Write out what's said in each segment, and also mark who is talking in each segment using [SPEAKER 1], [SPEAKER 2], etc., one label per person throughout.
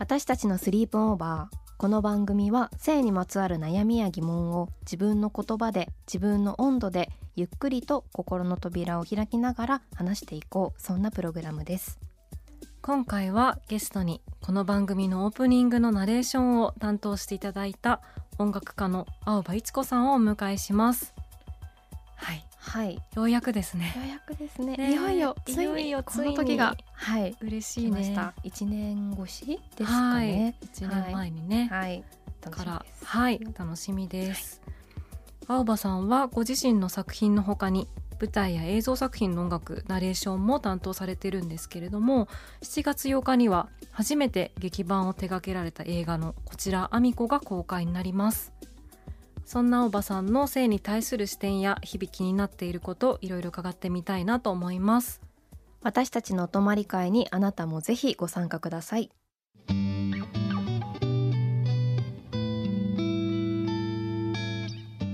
[SPEAKER 1] 私たちのスリープオーバーこの番組は性にまつわる悩みや疑問を自分の言葉で自分の温度でゆっくりと心の扉を開きながら話していこう。そんなプログラムです。
[SPEAKER 2] 今回はゲストにこの番組のオープニングのナレーションを担当していただいた音楽家の青葉一子さんをお迎えします。はい。
[SPEAKER 1] はい
[SPEAKER 2] ようやくですね。
[SPEAKER 1] ようやくですね。
[SPEAKER 2] ね
[SPEAKER 1] いよいよつい
[SPEAKER 2] いよい
[SPEAKER 1] にこの時がはい。
[SPEAKER 2] 嬉しいね。
[SPEAKER 1] 来ました。一年越しですか
[SPEAKER 2] はい。
[SPEAKER 1] ね
[SPEAKER 2] 1年前にね、
[SPEAKER 1] はい。
[SPEAKER 2] からはい。楽しみです、青葉さんはご自身の作品の他に舞台や映像作品の音楽ナレーションも担当されてるんですけれども7月8日には初めて劇版を手掛けられた映画のこちら「アミコ」が公開になりますそんな青葉さんの性に対する視点や日々気になっていることいろいろ伺ってみたいなと思います。
[SPEAKER 1] 私たちのお泊まり会にあなたもぜひご参加ください。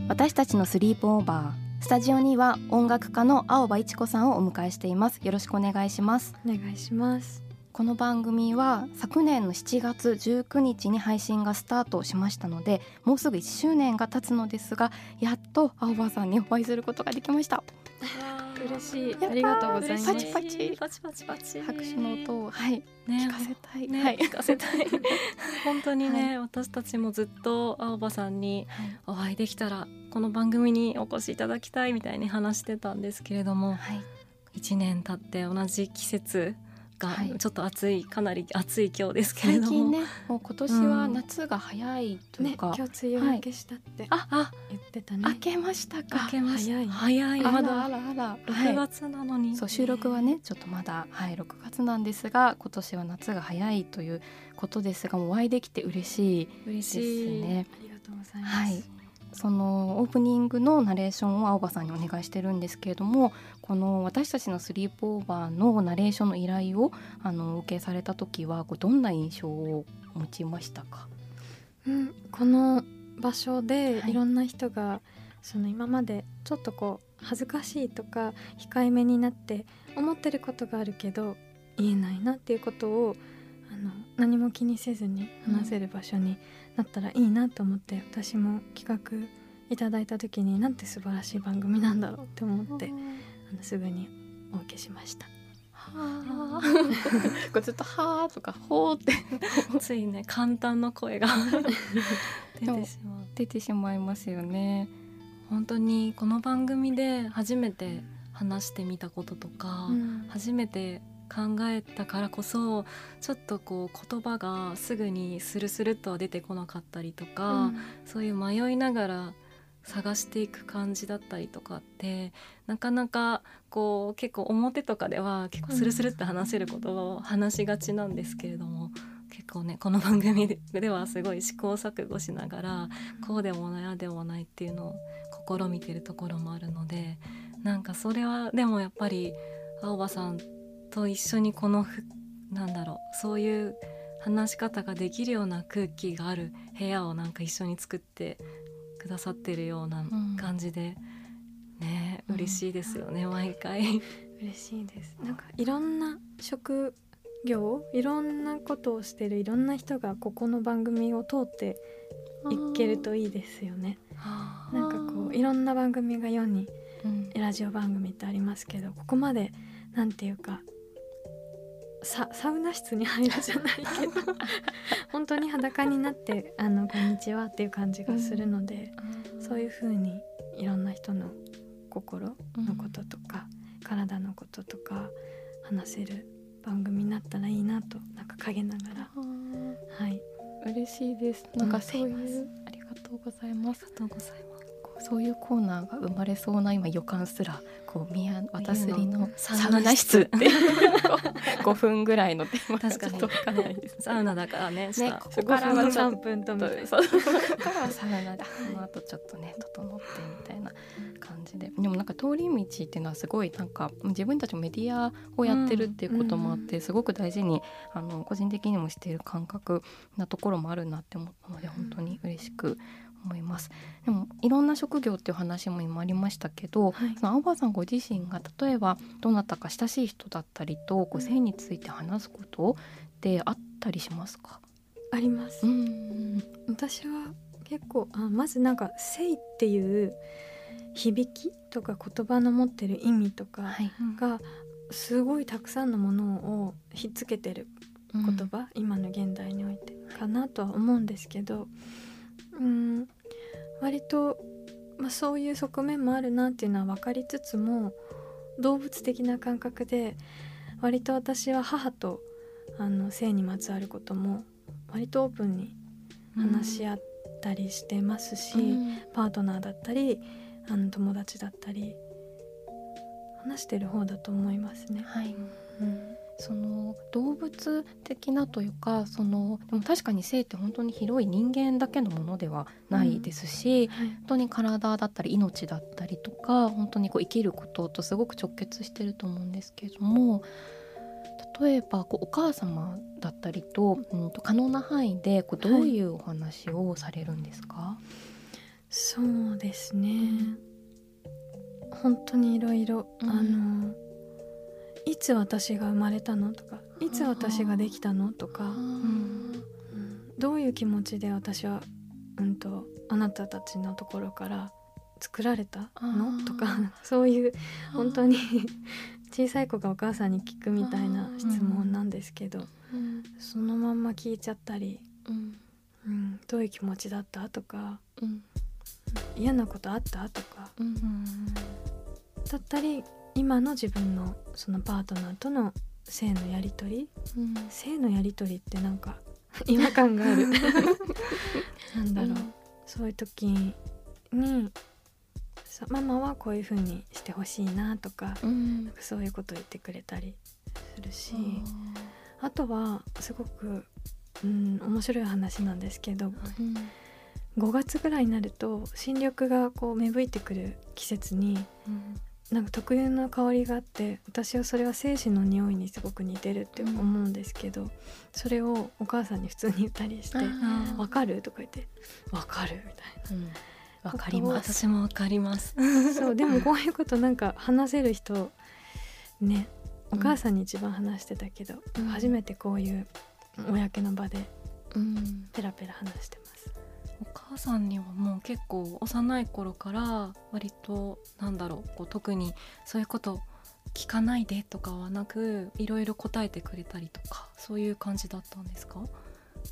[SPEAKER 1] 私たちのスリープオーバースタジオには音楽家の青葉一子さんをお迎えしています。よろしくお願いします。
[SPEAKER 3] お願いします
[SPEAKER 1] この番組は昨年の7月19日に配信がスタートしましたのでもうすぐ1周年が経つのですがやっと青葉さんにお会いすることができました。
[SPEAKER 3] 嬉しい。ありがとうございます。
[SPEAKER 1] パチパチ。
[SPEAKER 2] パチパチパチ。
[SPEAKER 1] 拍手の音をはい。
[SPEAKER 2] ね。
[SPEAKER 1] 聞かせたい、
[SPEAKER 2] ね、
[SPEAKER 1] はい。
[SPEAKER 2] 聞かせたい。本当にね、私たちもずっと青葉さんにお会いできたらこの番組にお越しいただきたいみたいに話してたんですけれども
[SPEAKER 1] はい。
[SPEAKER 2] 1年経って同じ季節が
[SPEAKER 1] はい。
[SPEAKER 2] ちょっと暑いかなり暑い今日ですけれども、
[SPEAKER 1] 最近ねもう今年は夏が早いという
[SPEAKER 3] ね
[SPEAKER 1] か、
[SPEAKER 3] 今日梅雨明けしたって
[SPEAKER 2] ああ
[SPEAKER 3] 言ってたね、
[SPEAKER 1] 明けましたか。
[SPEAKER 2] 明けました
[SPEAKER 3] 早い。
[SPEAKER 2] 早い。
[SPEAKER 1] あらあ
[SPEAKER 2] まだ。
[SPEAKER 1] らあら
[SPEAKER 2] 6月なのに、
[SPEAKER 1] そう収録はねちょっとまだはい6月なんですが今年は夏が早いということですがもうお会いできて嬉しい
[SPEAKER 2] 嬉
[SPEAKER 1] です
[SPEAKER 2] しい。
[SPEAKER 1] ね。
[SPEAKER 3] ありがとうございます、
[SPEAKER 1] はい。そのオープニングのナレーションを青葉さんにお願いしてるんですけれどもこの私たちのスリープオーバーのナレーションの依頼をあのお受けされた時はこうどんな印象を持ちましたか？
[SPEAKER 3] うん、この場所で
[SPEAKER 1] はい。
[SPEAKER 3] いろんな人が、その今までちょっとこう恥ずかしいとか控えめになって思ってることがあるけど言えないなっていうことをあの何も気にせずに話せる場所になったらいいなと思って、私も企画いただいた時になんて素晴らしい番組なんだろうって思ってあのすぐにお受けしました。
[SPEAKER 1] はあ。これずっと「はあ」とか「ほう」って。
[SPEAKER 2] ついね簡単な声が。出てしまう。
[SPEAKER 1] 出てしまいますよね。
[SPEAKER 2] 本当にこの番組で初めて話してみたこととか、
[SPEAKER 3] うん。
[SPEAKER 2] 初めて考えたからこそちょっとこう言葉がすぐにスルスルっとは出てこなかったりとか、そういう迷いながら探していく感じだったりとかってなかなかこう結構表とかでは結構スルスルって話せる言葉を話しがちなんですけれども、結構ねこの番組ではすごい試行錯誤しながらこうでもないあでもないっていうのを試みてるところもあるのでなんかそれはでもやっぱり青葉さんと一緒にこのふなんだろうそういう話し方ができるような空気がある部屋をなんか一緒に作ってくださってるような感じで、ね
[SPEAKER 1] うん。
[SPEAKER 2] 嬉しいですよね、毎回。
[SPEAKER 3] 嬉しいです。なんかいろんな職業いろんなことをしてるいろんな人がここの番組を通っていけるといいですよね。なんかこういろんな番組が世に
[SPEAKER 1] うん。
[SPEAKER 3] ラジオ番組ってありますけどここまでなんていうかササウナ室に入るじゃないけど。本当に裸になって「あのこんにちは」っていう感じがするので、そういう風にいろんな人の心のこととか、体のこととか話せる番組になったらいいなとなんか陰ながら。はい。
[SPEAKER 1] 嬉しいです。なんかそういう。ありがとうございます。
[SPEAKER 2] ありがとうございます
[SPEAKER 1] そういうコーナーが生まれそうな今予感すらこう宮私の
[SPEAKER 2] サ
[SPEAKER 1] サウナ室って5 分ぐらいのテーマ
[SPEAKER 2] 確かに。
[SPEAKER 1] ちょっとわかんないです。
[SPEAKER 2] サウナだからね
[SPEAKER 1] ねここからはちょっ
[SPEAKER 3] 3分とみたいな。
[SPEAKER 1] ここからはサウナでその後ちょっとね整ってみたいな感じで。でもなんか通り道っていうのはすごいなんか自分たちもメディアをやってるっていうこともあって、すごく大事にあの個人的にもしている感覚なところもあるなって思ったので本当に嬉しく思います。でもいろんな職業っていう話も今ありましたけど、
[SPEAKER 3] はい
[SPEAKER 1] その青葉さんご自身が例えばどなたか親しい人だったりとこう性について話すことってあったりしますか？
[SPEAKER 3] あります、
[SPEAKER 1] ん
[SPEAKER 3] 私は結構あまずなんか「性」っていう響きとか言葉の持ってる意味とか
[SPEAKER 1] はい。
[SPEAKER 3] がすごいたくさんのものをひっつけてる言葉、今の現代においてかなとは思うんですけどうん割と、まあ、そういう側面もあるなっていうのは分かりつつも動物的な感覚で割と私は母とあの性にまつわることも割とオープンに話し合ったりしてますし、
[SPEAKER 1] うん
[SPEAKER 3] パートナーだったりあの友達だったり話してる方だと思いますね。
[SPEAKER 1] はい。
[SPEAKER 3] うん
[SPEAKER 1] その動物的なというかそのでも確かに性って本当に広い人間だけのものではないですし、
[SPEAKER 3] はい。
[SPEAKER 1] 本当に体だったり命だったりとか本当にこう生きることとすごく直結してると思うんですけれども例えばこうお母様だったりと,、うん、と可能な範囲でこうどういうお話をされるんですか、
[SPEAKER 3] そうですね。本当にいろいろ
[SPEAKER 1] うん。
[SPEAKER 3] あのいつ私が生まれたの？とかいつ私ができたの？とか、うん。どういう気持ちで私は、うん、とあなたたちのところから作られた
[SPEAKER 1] あ
[SPEAKER 3] の
[SPEAKER 1] ー。
[SPEAKER 3] とか そういう本当に 小さい子がお母さんに聞くみたいな質問なんですけど、
[SPEAKER 1] うん。
[SPEAKER 3] そのまんま聞いちゃったり、
[SPEAKER 1] うん。
[SPEAKER 3] うん、どういう気持ちだった？とか
[SPEAKER 1] うん。
[SPEAKER 3] 嫌なことあった？とか。
[SPEAKER 1] うん。
[SPEAKER 3] だったり今の自分のそのパートナーとの性のやり取り
[SPEAKER 1] うん。
[SPEAKER 3] 性のやり取りってなんか 違和感がある。なんだろう、そういう時にさママはこういう風にしてほしいなとか
[SPEAKER 1] うん。
[SPEAKER 3] そういうこと言ってくれたりするしあとはすごく、うん、面白い話なんですけど
[SPEAKER 1] うん。
[SPEAKER 3] 5月ぐらいになると新緑がこう芽吹いてくる季節に
[SPEAKER 1] うん
[SPEAKER 3] なんか特有の香りがあって私はそれは精子の匂いにすごく似てるって思うんですけど、それをお母さんに普通に言ったりして
[SPEAKER 1] あ「
[SPEAKER 3] わかる?」とか言って「わかる?」みたい
[SPEAKER 1] うんわかります。
[SPEAKER 2] 私もわかります
[SPEAKER 3] なそうでも こういうことなんか話せる人ねお母さんに一番話してたけど、
[SPEAKER 1] うん
[SPEAKER 3] 初めてこういう公の場で
[SPEAKER 1] うん
[SPEAKER 3] ペラペラ話してます。
[SPEAKER 2] お母さんにはもう結構幼い頃から割となんだろうこう特にそういうこと聞かないでとかはなくいろいろ答えてくれたりとかそういう感じだったんですか？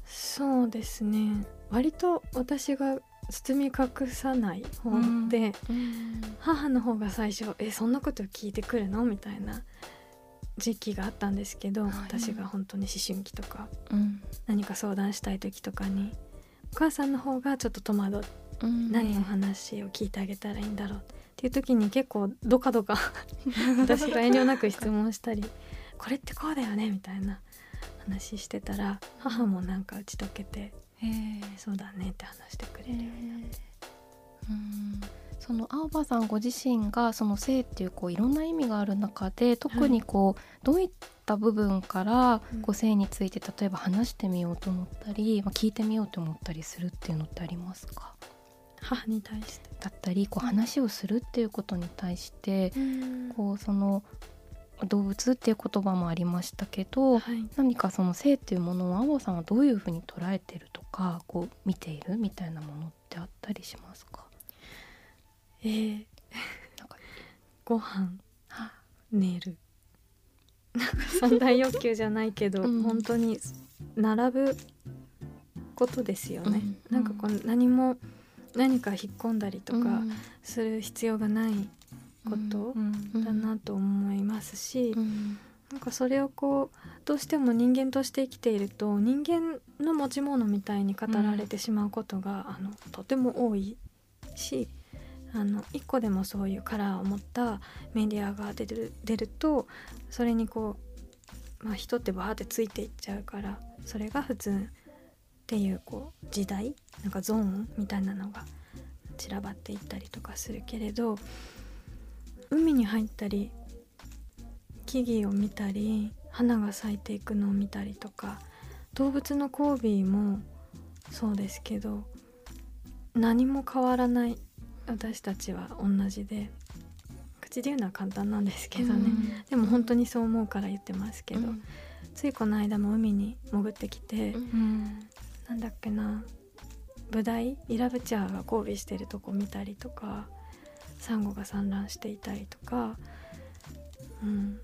[SPEAKER 3] そうですね。割と私が包み隠さない方で、
[SPEAKER 1] うん。
[SPEAKER 3] 母の方が最初「えそんなこと聞いてくるの?」みたいな時期があったんですけど、
[SPEAKER 1] はい。
[SPEAKER 3] 私が本当に思春期とか
[SPEAKER 1] うん。
[SPEAKER 3] 何か相談したい時とかにお母さんの方がちょっと戸惑
[SPEAKER 1] う。ん。
[SPEAKER 3] 何の話を聞いてあげたらいいんだろうっていう時に結構ドカドカ。私が遠慮なく質問したり「これってこうだよね」みたいな話してたら母もなんか打ち解けて
[SPEAKER 2] へえ「
[SPEAKER 3] そうだね」って話してくれるようになって。
[SPEAKER 1] うんその青葉さんご自身がその性っていうこういろんな意味がある中で特にこう、どういった部分から
[SPEAKER 3] うん。
[SPEAKER 1] こう性について例えば話してみようと思ったり、まあ、聞いてみようと思ったりするっていうのってありますか？
[SPEAKER 3] 母に対して。
[SPEAKER 1] だったりこう話をするっていうことに対してこうその動物っていう言葉もありましたけど、
[SPEAKER 3] はい。
[SPEAKER 1] 何かその性っていうものを青葉さんはどういうふうに捉えてるとかこう見ているみたいなものってあったりしますか？
[SPEAKER 3] えー。
[SPEAKER 1] なんか
[SPEAKER 3] ご飯。
[SPEAKER 1] は
[SPEAKER 3] 寝る。なんか三大欲求じゃないけど、
[SPEAKER 1] うん。
[SPEAKER 3] 本当に並ぶことですよね、
[SPEAKER 1] うん。
[SPEAKER 3] なんかこう何も何か引っ込んだりとか
[SPEAKER 1] うん。
[SPEAKER 3] する必要がないこと
[SPEAKER 2] うん。
[SPEAKER 3] だなと思いますし、
[SPEAKER 1] うん。
[SPEAKER 3] なんかそれをこうどうしても人間として生きていると人間の持ち物みたいに語られてしまうことが、あのとても多いしあの一個でもそういうカラーを持ったメディアが出る出るとそれにこう、まあ、人ってバーってついていっちゃうからそれが普通っていうこう時代なんかゾーンみたいなのが散らばっていったりとかするけれど海に入ったり木々を見たり花が咲いていくのを見たりとか動物の交尾もそうですけど何も変わらない私たちは同じで口で言うのは簡単なんですけどね、でも本当にそう思うから言ってますけど、
[SPEAKER 1] うん。
[SPEAKER 3] ついこの間も海に潜ってきて、
[SPEAKER 1] うん。
[SPEAKER 2] うん
[SPEAKER 3] なんだっけなブダイイラブチャーが交尾してるとこ見たりとかサンゴが産卵していたりとかうん。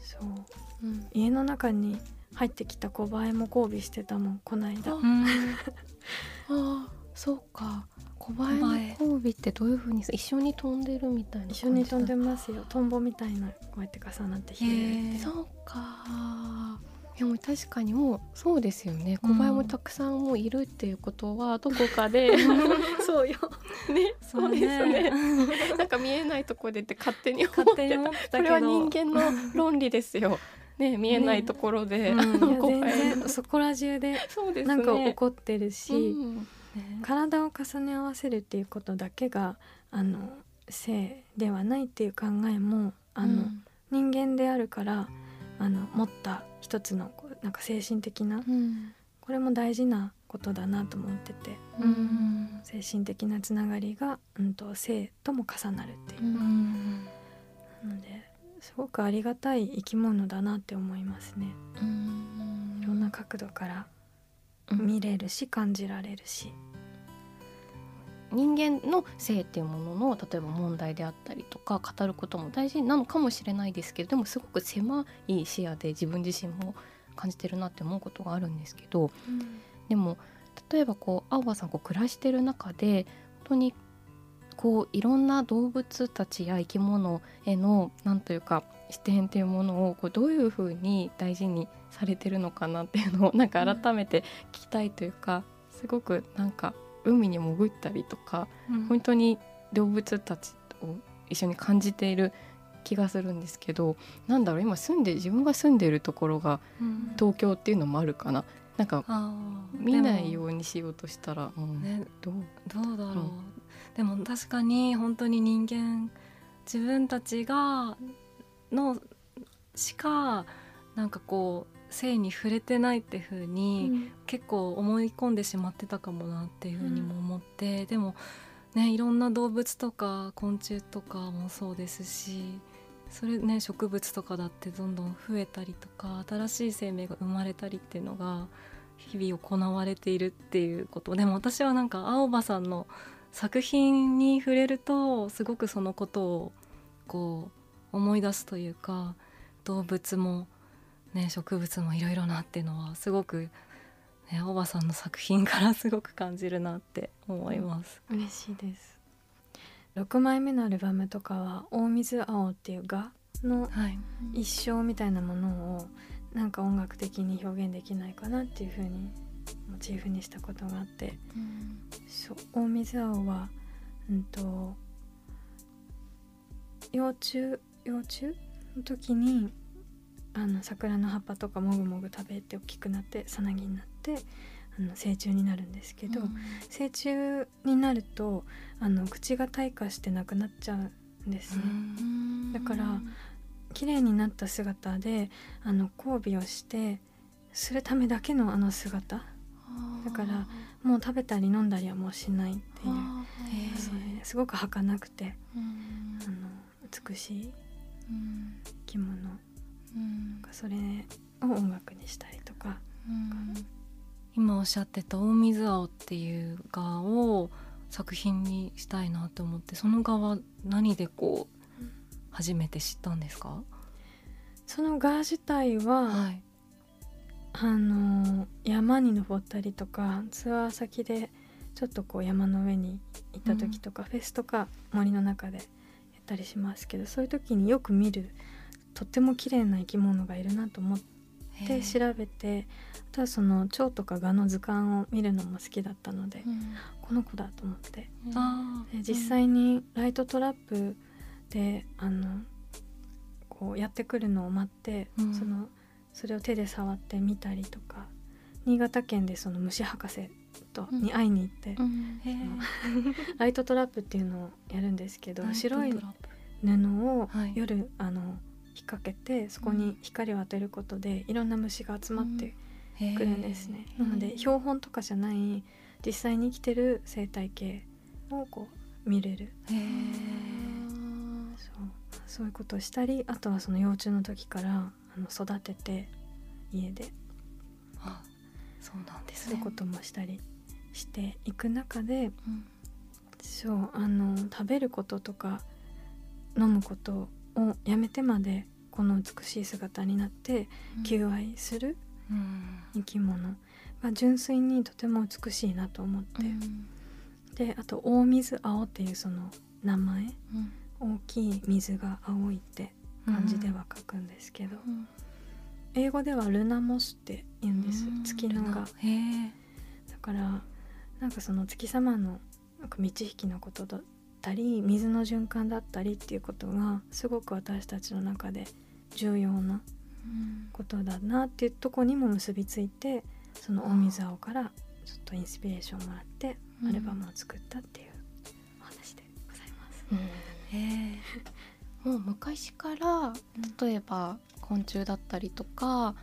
[SPEAKER 3] そう。
[SPEAKER 1] うん。
[SPEAKER 3] 家の中に入ってきた小バエも交尾してたもんこないだ
[SPEAKER 1] ああそうか小バエの交尾ってどういう風に一緒に飛んでるみたいな
[SPEAKER 3] 一緒に飛んで
[SPEAKER 1] だ
[SPEAKER 3] ますよ。トンボみたいなこうやって重なって
[SPEAKER 2] へ
[SPEAKER 3] ひれ
[SPEAKER 2] え
[SPEAKER 1] そうか。でも確かにもうそうですよね。
[SPEAKER 2] うん。
[SPEAKER 1] 小バエもたくさんもういるっていうことはどこかで、そうよ。ねそうですね。なんか見えないところでって勝手に思ってた。これは人間の論理ですよ。ね見えないところで、
[SPEAKER 2] ね。うん。
[SPEAKER 3] そこら中で
[SPEAKER 1] そうですね。
[SPEAKER 3] なんか起こってるし、
[SPEAKER 1] うん
[SPEAKER 2] ね。
[SPEAKER 3] 体を重ね合わせるっていうことだけがあの性ではないっていう考えもあの、人間であるからあの持った一つのこうなんか精神的な
[SPEAKER 1] うん。
[SPEAKER 3] これも大事なことだなと思ってて
[SPEAKER 1] うん。
[SPEAKER 3] 精神的なつながりが、うん、と性とも重なるっていう
[SPEAKER 1] う
[SPEAKER 2] うん。ん
[SPEAKER 3] なのですごくありがたい生き物だなって思いますね。
[SPEAKER 1] うん。
[SPEAKER 3] いろんな角度から。
[SPEAKER 1] うん
[SPEAKER 3] 見れるし感じられるし。
[SPEAKER 1] 人間の性っていうものの例えば問題であったりとか語ることも大事なのかもしれないですけどでもすごく狭い視野で自分自身も感じてるなって思うことがあるんですけどでも例えばこう青葉さんこう暮らしてる中で本当にこういろんな動物たちや生き物へのなんというか視点っていうものをこうどういうふうに大事にされてるのかなっていうのをなんか改めて聞きたいというかすごくなんか海に潜ったりとか本当に動物たちを一緒に感じている気がするんですけどなんだろう今住んで自分が住んでいるところが
[SPEAKER 2] うん。
[SPEAKER 1] 東京っていうのもあるかな。なんか
[SPEAKER 2] あー。
[SPEAKER 1] 見ないようにしようとしたら、うん。
[SPEAKER 2] ね
[SPEAKER 1] どう
[SPEAKER 2] どうだろう、
[SPEAKER 1] う？ん
[SPEAKER 2] でも確かに本当に人間自分たちがのしかなんかこう性に触れてないっていう風に、結構思い込んでしまってたかもなっていうふうにも思って、でもねいろんな動物とか昆虫とかもそうですしそれね植物とかだってどんどん増えたりとか新しい生命が生まれたりっていうのが日々行われているっていうこと。でも私はなんか青葉さんの作品に触れるとすごくそのことをこう思い出すというか動物も、ね、植物もいろいろなっていうのはすごく、ね、青葉さんの作品からすごく感じるなって思います。
[SPEAKER 3] 嬉しいです。6枚目のアルバムとかは「大水青」っていう画の
[SPEAKER 2] はい、
[SPEAKER 3] 一生みたいなものをなんか音楽的に表現できないかなっていう風にモチーフにしたことがあってそう大水青はうんと幼虫幼虫の時にあの桜の葉っぱとかもぐもぐ食べて大きくなってさなぎになってあの成虫になるんですけど、成虫になるとあの口が退化してなくなっちゃうんです。ね。だから綺麗になった姿であの交尾をしてするためだけのあの姿。だからもう食べたり飲んだりはもうしないっていう。そういうすごく儚くて
[SPEAKER 1] うん。
[SPEAKER 3] あの美しい
[SPEAKER 1] うん。
[SPEAKER 3] 生き物。
[SPEAKER 1] うん。
[SPEAKER 3] それを音楽にしたりとか。
[SPEAKER 2] 今おっしゃってた「大水青」っていう画を作品にしたいなと思ってその画は何でこう初めて知ったんですか？
[SPEAKER 3] そのガ自体は、
[SPEAKER 2] はい。
[SPEAKER 3] あの山に登ったりとかツアー先でちょっとこう山の上に行った時とか、フェスとか森の中でやったりしますけどそういう時によく見るとっても綺麗な生き物がいるなと思って調べてあとはその蝶とか蛾の図鑑を見るのも好きだったので、この子だと思って。
[SPEAKER 2] あ
[SPEAKER 3] で実際にライトトラップであのこうやってくるのを待って、
[SPEAKER 2] うん。
[SPEAKER 3] そのそれを手で触ってみたりとか新潟県でその虫博士と
[SPEAKER 1] うん。
[SPEAKER 3] に会いに行って、ラ イトトラップっていうのをやるんですけど白い布を
[SPEAKER 2] はい。
[SPEAKER 3] 夜、あの引っ掛けてそこに光を当てることでいろんな虫が集まってくるんですね。
[SPEAKER 1] うん
[SPEAKER 3] なので標本とかじゃない実際に生きてる生態系をこう見れる。そう。そういうことをしたりあとはその幼虫の時からあの育てて家で。
[SPEAKER 2] あそうなんですね。
[SPEAKER 3] そういうこともしたりしていく中で
[SPEAKER 1] うん。
[SPEAKER 3] そうあの食べることとか飲むことをやめてまでこの美しい姿になって求愛する
[SPEAKER 2] うん。
[SPEAKER 3] 生き物。が純粋にとても美しいなと思って、
[SPEAKER 1] うん。
[SPEAKER 3] であと大水青っていうその名前。
[SPEAKER 1] うん。
[SPEAKER 3] 大きい水が青いって漢字では書くんですけど、
[SPEAKER 1] うん
[SPEAKER 3] 英語ではルナモスって言うんです。
[SPEAKER 1] うん。
[SPEAKER 3] 月のがだからなんかその月様のなんか満ち引きのことだったり水の循環だったりっていうことがすごく私たちの中で重要な
[SPEAKER 1] うん。
[SPEAKER 3] ことだなっていうとこにも結びついてその大水青からちょっとインスピレーションをもらって
[SPEAKER 1] うん。
[SPEAKER 3] アルバムを作ったっていうお話でございます。
[SPEAKER 1] うん。もう昔から例えば昆虫だったりとか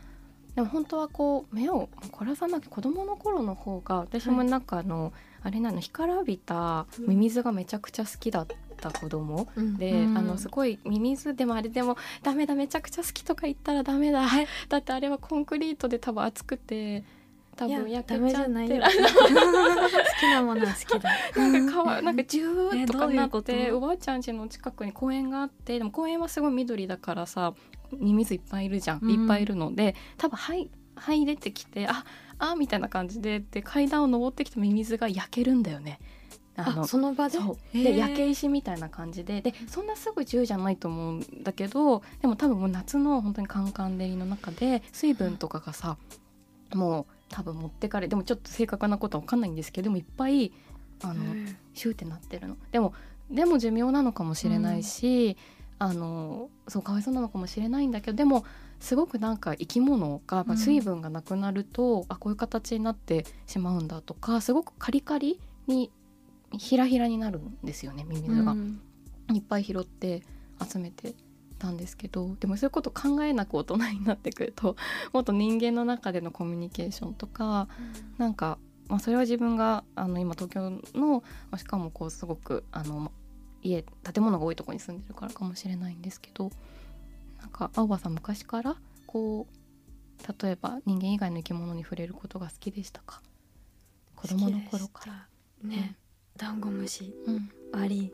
[SPEAKER 1] でも本当はこう目を凝らさなきゃ子供の頃の方が私もなんかあの、あれなの干からびたミミズがめちゃくちゃ好きだった子供
[SPEAKER 3] うん。
[SPEAKER 1] で、
[SPEAKER 2] うん。
[SPEAKER 1] あのすごいミミズでもあれでもダメだめちゃくちゃ好きとか言ったらダメだだってあれはコンクリートで多分熱くて多
[SPEAKER 3] いや
[SPEAKER 1] 分焼けちゃって
[SPEAKER 3] 好きなものは好きだ。
[SPEAKER 1] なんか川なんかジューッとかなって
[SPEAKER 2] と？
[SPEAKER 1] おばあちゃん家の近くに公園があってでも公園はすごい緑だからさミミズいっぱいいるじゃん、
[SPEAKER 2] うん。
[SPEAKER 1] いっぱいいるので多分はいはい出てきてああみたいな感じでで階段を登ってきたミミズが焼けるんだよね。あの
[SPEAKER 3] あその場で？
[SPEAKER 1] で焼け石みたいな感じででそんなすぐ10じゃないと思うんだけどでも多分もう夏の本当にカンカン照りの中で水分とかがさもう多分持ってかれでもちょっと正確なことは分かんないんですけどでもいっぱいあのシューってなってるの。でもでも寿命なのかもしれないし、あのそうかわいそうなのかもしれないんだけどでもすごくなんか生き物がまあ
[SPEAKER 2] うん
[SPEAKER 1] 水分がなくなると、あこういう形になってしまうんだとかすごくカリカリにひらひらになるんですよねミミズが、
[SPEAKER 3] うん。
[SPEAKER 1] いっぱい拾って集めてたんですけどでもそういうこと考えなく大人になってくると もっと人間の中でのコミュニケーションとかなんか、まあ、それは自分があの今東京のまあしかもこうすごくあのま家建物が多いところに住んでるからかもしれないんですけどなんか青葉さん昔からこう例えば人間以外の生き物に触れることが好きでしたか？子供の頃から。
[SPEAKER 3] 好きでした。ねダンゴムシ。
[SPEAKER 1] うん。
[SPEAKER 3] アリ。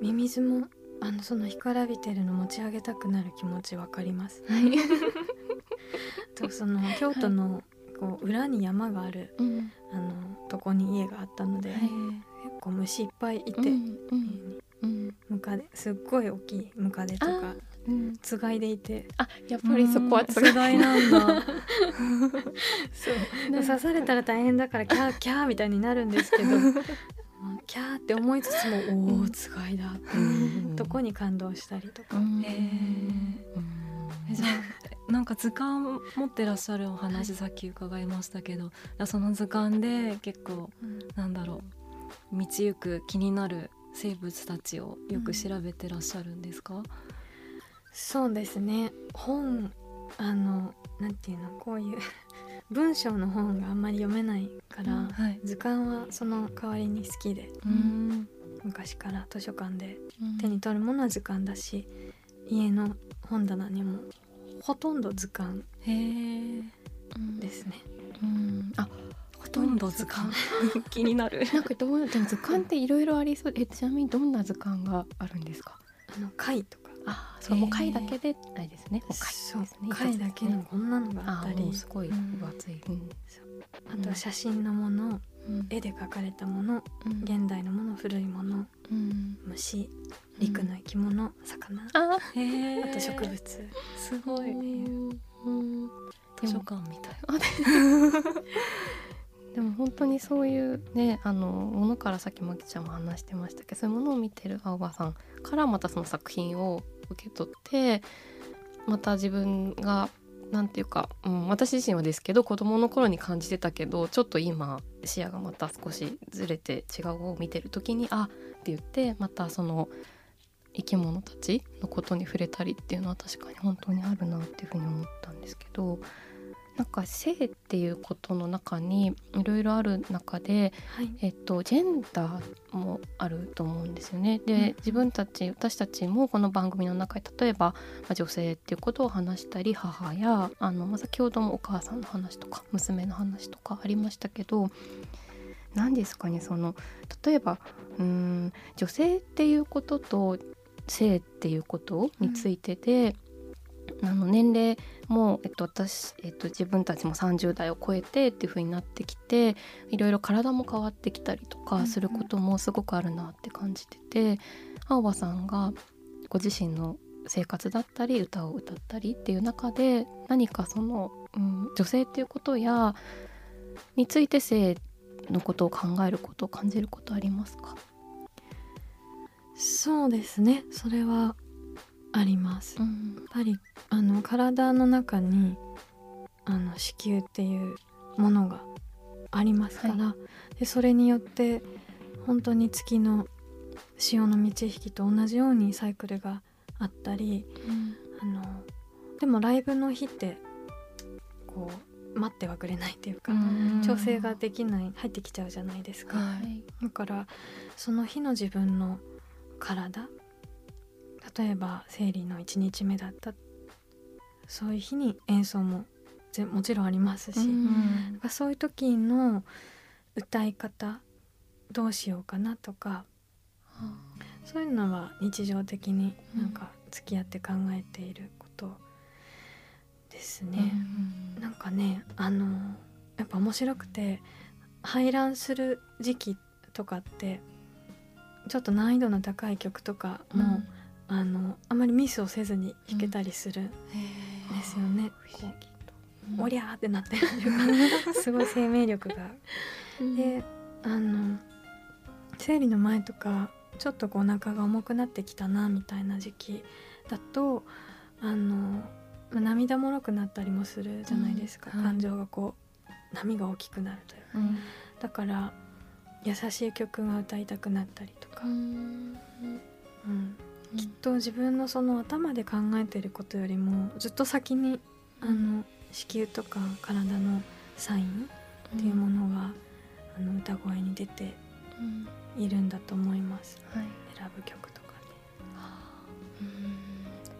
[SPEAKER 3] ミミズもあのその干からびてるの持ち上げたくなる気持ちわかります。
[SPEAKER 1] はい。
[SPEAKER 3] とその京都のこう裏に山がある
[SPEAKER 1] うん。
[SPEAKER 3] あのとこに家があったので、
[SPEAKER 1] はい。
[SPEAKER 3] 結構虫いっぱいいて、
[SPEAKER 1] うんう
[SPEAKER 3] 家
[SPEAKER 1] ん
[SPEAKER 3] に
[SPEAKER 1] うん
[SPEAKER 3] ムカデすっごい大きいムカデとか
[SPEAKER 1] うん。
[SPEAKER 3] つがいでいて。
[SPEAKER 1] あやっぱりそこは
[SPEAKER 2] つがい。なんだ。
[SPEAKER 3] そう。刺されたら大変だからキャー キャーみたいになるんですけどキャーって思いつつもおおつがいだって
[SPEAKER 1] うん。
[SPEAKER 3] とこに感動したりとか、
[SPEAKER 2] えじゃあなんか図鑑持ってらっしゃるお話さっき伺いましたけど、その図鑑で結構なんだろう道行く気になる生物たちをよく調べてらっしゃるんですか、
[SPEAKER 3] そうですね。本あのなんていうのこういう文章の本があんまり読めないから、
[SPEAKER 2] はい。
[SPEAKER 3] 図鑑はその代わりに好きで
[SPEAKER 2] うん。
[SPEAKER 3] 昔から図書館で
[SPEAKER 1] うん。
[SPEAKER 3] 手に取るものは図鑑だし家の本棚にもほとんど図鑑ですね。
[SPEAKER 1] うん。あ
[SPEAKER 2] ほとんど図鑑？気になる。
[SPEAKER 1] なんかどうでも図鑑っていろいろありそう。えちなみにどんな図鑑があるんですか？
[SPEAKER 3] あの貝とか。
[SPEAKER 1] あそれも貝だけであれですね、もう貝ですね。
[SPEAKER 3] 貝だけのこんなのがあ
[SPEAKER 1] あ
[SPEAKER 3] ったり。
[SPEAKER 1] すごい分厚い、うん。
[SPEAKER 3] あと写真のもの
[SPEAKER 1] うん。
[SPEAKER 3] 絵で描かれたもの
[SPEAKER 1] うん。
[SPEAKER 3] 現代のもの古いもの
[SPEAKER 1] うん。
[SPEAKER 3] 虫陸の生き物魚。
[SPEAKER 1] あ
[SPEAKER 2] へ
[SPEAKER 3] あと植物。
[SPEAKER 2] すごい。
[SPEAKER 1] うん
[SPEAKER 2] 図書館みたい
[SPEAKER 1] でも本当にそういうねあのものからさっきまきちゃんも話してましたけどそういうものを見てる青葉さんからまたその作品を受け取ってまた自分がなんていうか、うん、私自身はですけど子供の頃に感じてたけどちょっと今視野がまた少しずれて違う方を見てる時にあって言ってまたその生き物たちのことに触れたりっていうのは確かに本当にあるなっていうふうに思ったんですけどなんか性っていうことの中にいろいろある中で、
[SPEAKER 3] はい。
[SPEAKER 1] えっと、ジェンダーもあると思うんですよね。で、
[SPEAKER 3] うん。
[SPEAKER 1] 自分たち私たちもこの番組の中で例えば、まあ、女性っていうことを話したり母やあの、まあ先ほどもお母さんの話とか娘の話とかありましたけど何ですかねその例えばうーん女性っていうことと性っていうことについてで、あの年齢も、えっと、私、えっと、自分たちも30代を超えてっていう風になってきていろいろ体も変わってきたりとかすることもすごくあるなって感じてて、青葉さんがご自身の生活だったり歌を歌ったりっていう中で何かその、うん、女性っていうことやについて性のことを考えることを感じることありますか？
[SPEAKER 3] そうですね。それはあります。やっ
[SPEAKER 1] ん
[SPEAKER 3] ぱりあの体の中にあの子宮っていうものがありますから、でそれによって本当に月の潮の満ち引きと同じようにサイクルがあったりあのでもライブの日ってこう待ってはくれないっていうか、調整ができない入ってきちゃうじゃないですか、
[SPEAKER 1] はい。
[SPEAKER 3] だからその日の自分の体例えば生理の1日目だった。そういう日に演奏もぜもちろんありますし、
[SPEAKER 1] うん
[SPEAKER 3] そういう時の歌い方どうしようかなとか。そういうのは日常的になんか付き合って考えていることですね。なんかねあのやっぱ面白くて排卵する時期とかってちょっと難易度の高い曲とかも、あのあまりミスをせずに弾けたりするんですよね。こうおりゃーってなってる すごい生命力が。であの生理の前とかちょっとこうお腹が重くなってきたなみたいな時期だとあの、まあ涙もろくなったりもするじゃないですか、
[SPEAKER 1] うん。はい。
[SPEAKER 3] 感情がこう波が大きくなるというか。
[SPEAKER 1] うん。
[SPEAKER 3] だから優しい曲が歌いたくなったりとか、うんきっと自分のその頭で考えてることよりもずっと先にあの子宮とか体のサインっていうものが、あの歌声に出ているんだと思います。
[SPEAKER 1] はい。
[SPEAKER 3] 選ぶ曲とか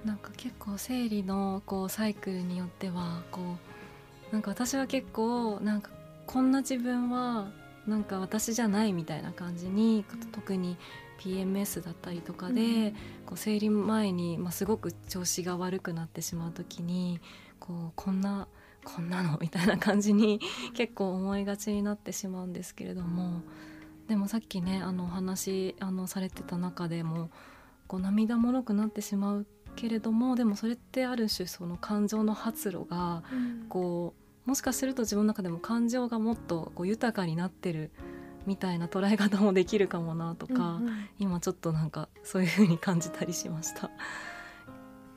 [SPEAKER 2] なんか結構生理のこうサイクルによってはこうなんか私は結構なんかこんな自分はなんか私じゃないみたいな感じに特に PMS だったりとかで、
[SPEAKER 3] うん。
[SPEAKER 2] こう生理前に、まあ、すごく調子が悪くなってしまう時にこうこんなこんなのみたいな感じに結構思いがちになってしまうんですけれどもでもさっきねあのお話あのされてた中でもこう涙もろくなってしまうけれどもでもそれってある種その感情の発露がこうもしかすると自分の中でも感情がもっとこう豊かになってるみたいな捉え方もできるかもなとか、
[SPEAKER 3] うんうん。ね
[SPEAKER 2] 今ちょっとなんかそういう風に感じたりしました。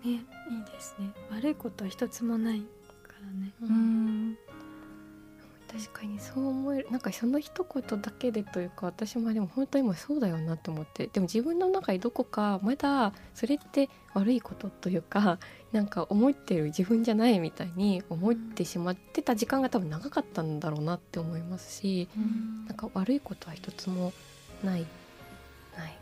[SPEAKER 3] いいですね。悪いことは一つもないからね。
[SPEAKER 2] うん
[SPEAKER 1] 確かにそう思える。なんかその一言だけでというか私もでも本当に今そうだよなと思って。でも自分の中にどこかまだそれって悪いことというか なんか思ってる自分じゃないみたいに思ってしまってた時間が多分長かったんだろうなって思いますしなんか悪いことは一つもないない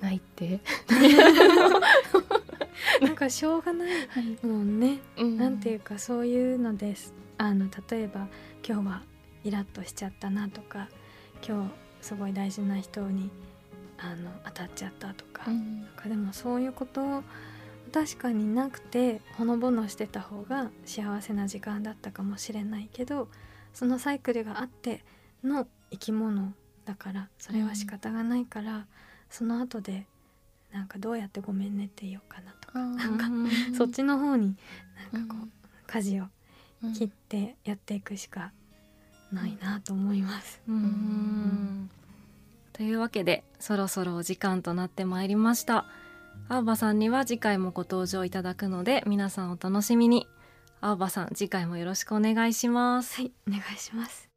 [SPEAKER 1] ないって、
[SPEAKER 3] なんかしょうがない。もんね、
[SPEAKER 1] うん。
[SPEAKER 3] なんていうかそういうのです。あの例えば今日はイラッとしちゃったなとか今日すごい大事な人にあの当たっちゃったとか,、
[SPEAKER 1] うん
[SPEAKER 3] なんかでもそういうこと確かになくてほのぼのしてた方が幸せな時間だったかもしれないけどそのサイクルがあっての生き物だからそれは仕方がないから、その後でなんかどうやってごめんねって言おうかなとか、なんかそっちの方になんかこう、舵を切ってやっていくしかないなと思います。
[SPEAKER 2] うん
[SPEAKER 1] ん
[SPEAKER 2] というわけでそろそろお時間となってまいりました青葉さんには次回もご登場いただくので皆さんお楽しみに青葉さん次回もよろしくお願いします
[SPEAKER 3] はい、お願いします。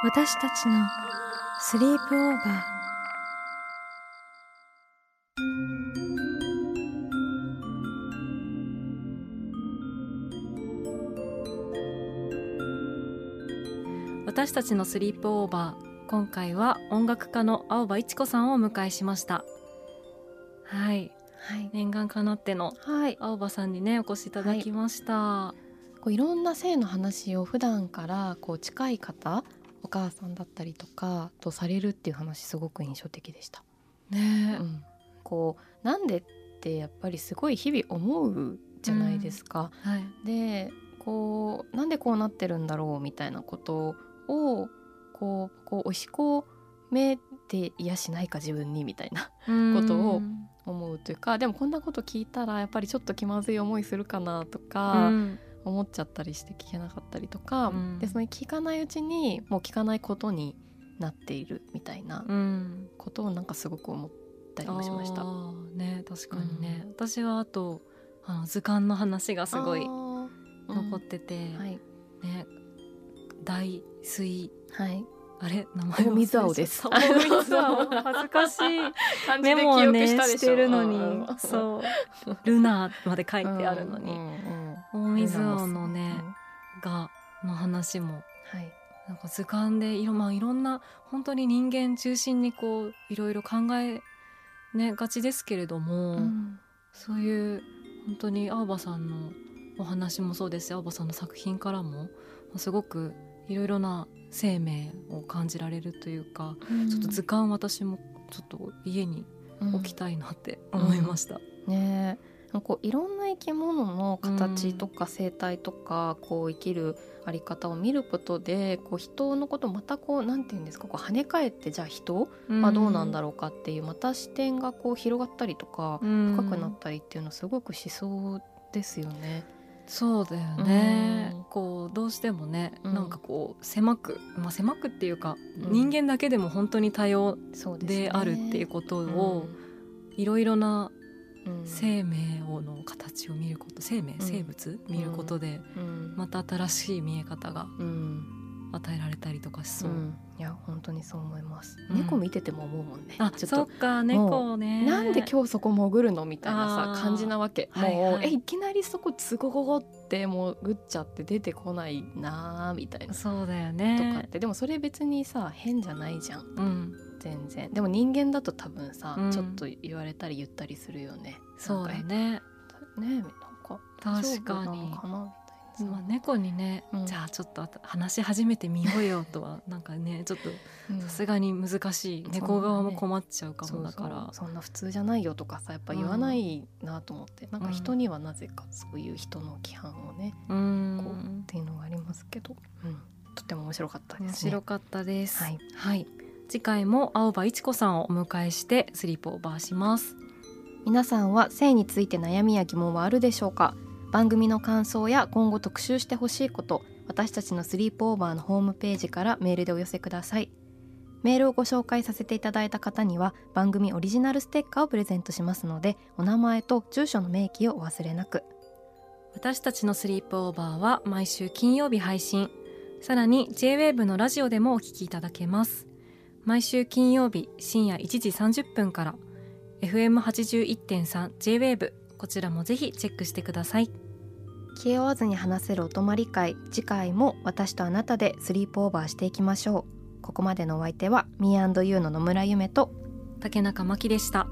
[SPEAKER 3] 私たちのスリープオーバー。
[SPEAKER 2] 私たちのスリープオーバー今回は音楽家の青葉一子さんをお迎えしました。はい。
[SPEAKER 1] はい、
[SPEAKER 2] 念願かなっての
[SPEAKER 1] はい、
[SPEAKER 2] 青葉さんにねお越しいただきました、
[SPEAKER 1] こういろんな性の話を普段からこう近い方お母さんだったりとかとされるっていう話すごく印象的でした。
[SPEAKER 2] ね。
[SPEAKER 1] うん、こうなんでってやっぱりすごい日々思うじゃないですか。
[SPEAKER 2] はい。
[SPEAKER 1] でこうなんでこうなってるんだろうみたいなことをこうこう押し込めていやしないか自分にみたいな。ことを思うというかでもこんなこと聞いたらやっぱりちょっと気まずい思いするかなとか、
[SPEAKER 2] うん。
[SPEAKER 1] 思っちゃったりして聞けなかったりとか、
[SPEAKER 2] うん。
[SPEAKER 1] でその聞かないうちにもう聞かないことになっているみたいな
[SPEAKER 2] うん。
[SPEAKER 1] ことをなんかすごく思ったりもしました。
[SPEAKER 2] ね確かにね、私はあとあの図鑑の話がすごい残ってて、
[SPEAKER 1] はい、
[SPEAKER 2] ね大水。
[SPEAKER 1] はい、
[SPEAKER 2] あれ？名前
[SPEAKER 1] 大水青です。
[SPEAKER 2] 水青。恥ずかしい。メモをねしてるのに。そう。ルナーまで書いてあるのに、大水青のね、がの話も。
[SPEAKER 1] はい、
[SPEAKER 2] なんか図鑑でいろ,、まあ、いろんな本当に人間中心にこういろいろ考え、ね、がちですけれども、
[SPEAKER 1] うん。
[SPEAKER 2] そういう本当に青葉さんのお話もそうですし青葉さんの作品からもまあすごくいろいろな生命を感じられるというか、ちょっと図鑑私もちょっと家に置きたいなって思いました。
[SPEAKER 1] ねえ。こういろんな生き物の形とか生態とか、こう生きるあり方を見ることでこう人のことをまたこうなんて言うんですかこう跳ね返ってじゃあ人はどうなんだろうかっていうまた視点がこう広がったりとか
[SPEAKER 2] うん。
[SPEAKER 1] 深くなったりっていうのすごくしそうですよね。
[SPEAKER 2] そうだよね、
[SPEAKER 1] うん。
[SPEAKER 2] こうどうしてもね、
[SPEAKER 1] うん。
[SPEAKER 2] なんかこう狭く、まあ、狭くっていうか、
[SPEAKER 1] うん。
[SPEAKER 2] 人間だけでも本当に多様
[SPEAKER 1] で
[SPEAKER 2] あるっていうことを、いろいろな
[SPEAKER 1] うん。
[SPEAKER 2] 生命をの形を見ること生命、
[SPEAKER 1] ん。
[SPEAKER 2] 生物見ることで、
[SPEAKER 1] うん。
[SPEAKER 2] また新しい見え方が
[SPEAKER 1] うん
[SPEAKER 2] 与えられたりとかしそう。
[SPEAKER 1] うん。いや本当にそう思います、
[SPEAKER 2] うん。
[SPEAKER 1] 猫見てても思うもんね。
[SPEAKER 2] あ
[SPEAKER 1] ちょっと。
[SPEAKER 2] そっか猫ね。
[SPEAKER 1] なんで今日そこ潜るのみたいなさ感じなわけ。もう、
[SPEAKER 2] はい。はい
[SPEAKER 1] えいきなりそこつごごごってもうぐっちゃって出てこないなーみたいな、
[SPEAKER 2] そうだよ
[SPEAKER 1] とかっ
[SPEAKER 2] ね
[SPEAKER 1] て。でもそれ別にさ変じゃないじゃん。
[SPEAKER 2] うん。
[SPEAKER 1] 全然。でも人間だと多分さ、
[SPEAKER 2] うん。
[SPEAKER 1] ちょっと言われたり言ったりするよね。
[SPEAKER 2] そうだね。
[SPEAKER 1] ねえなんか
[SPEAKER 2] 確かに。
[SPEAKER 1] かな？
[SPEAKER 2] まあ、猫にね、
[SPEAKER 1] うん
[SPEAKER 2] じゃあちょっと話し始めてみようよとはなんかねちょっと
[SPEAKER 1] うん。
[SPEAKER 2] さすがに難しい、
[SPEAKER 1] うん
[SPEAKER 2] 猫側も困っちゃうかもだから。
[SPEAKER 1] そんな普通じゃないよとかさやっぱ言わないなと思って、なんか人にはなぜかそういう人の規範をね、
[SPEAKER 2] う
[SPEAKER 1] こうんっていうのがありますけど、うん、とても面白かったですね。
[SPEAKER 2] 面白かったです。
[SPEAKER 1] はい、
[SPEAKER 2] はい、次回も青葉一子さんをお迎えしてスリープオーバーします。
[SPEAKER 1] 皆さんは性について悩みや疑問はあるでしょうか？番組の感想や今後特集してほしいこと私たちのスリープオーバーのホームページからメールでお寄せください。メールをご紹介させていただいた方には番組オリジナルステッカーをプレゼントしますのでお名前と住所の明記をお忘れなく。
[SPEAKER 2] 私たちのスリープオーバーは毎週金曜日配信。さらに JWAVE のラジオでもお聞きいただけます。毎週金曜日深夜1時30分から FM81.3 JWAVE こちらもぜひチェックしてください。
[SPEAKER 1] 気負わずに話せるお泊まり会次回も私とあなたでスリープオーバーしていきましょう。ここまでのお相手は Me&You の野村ゆめと
[SPEAKER 2] 竹中真希でした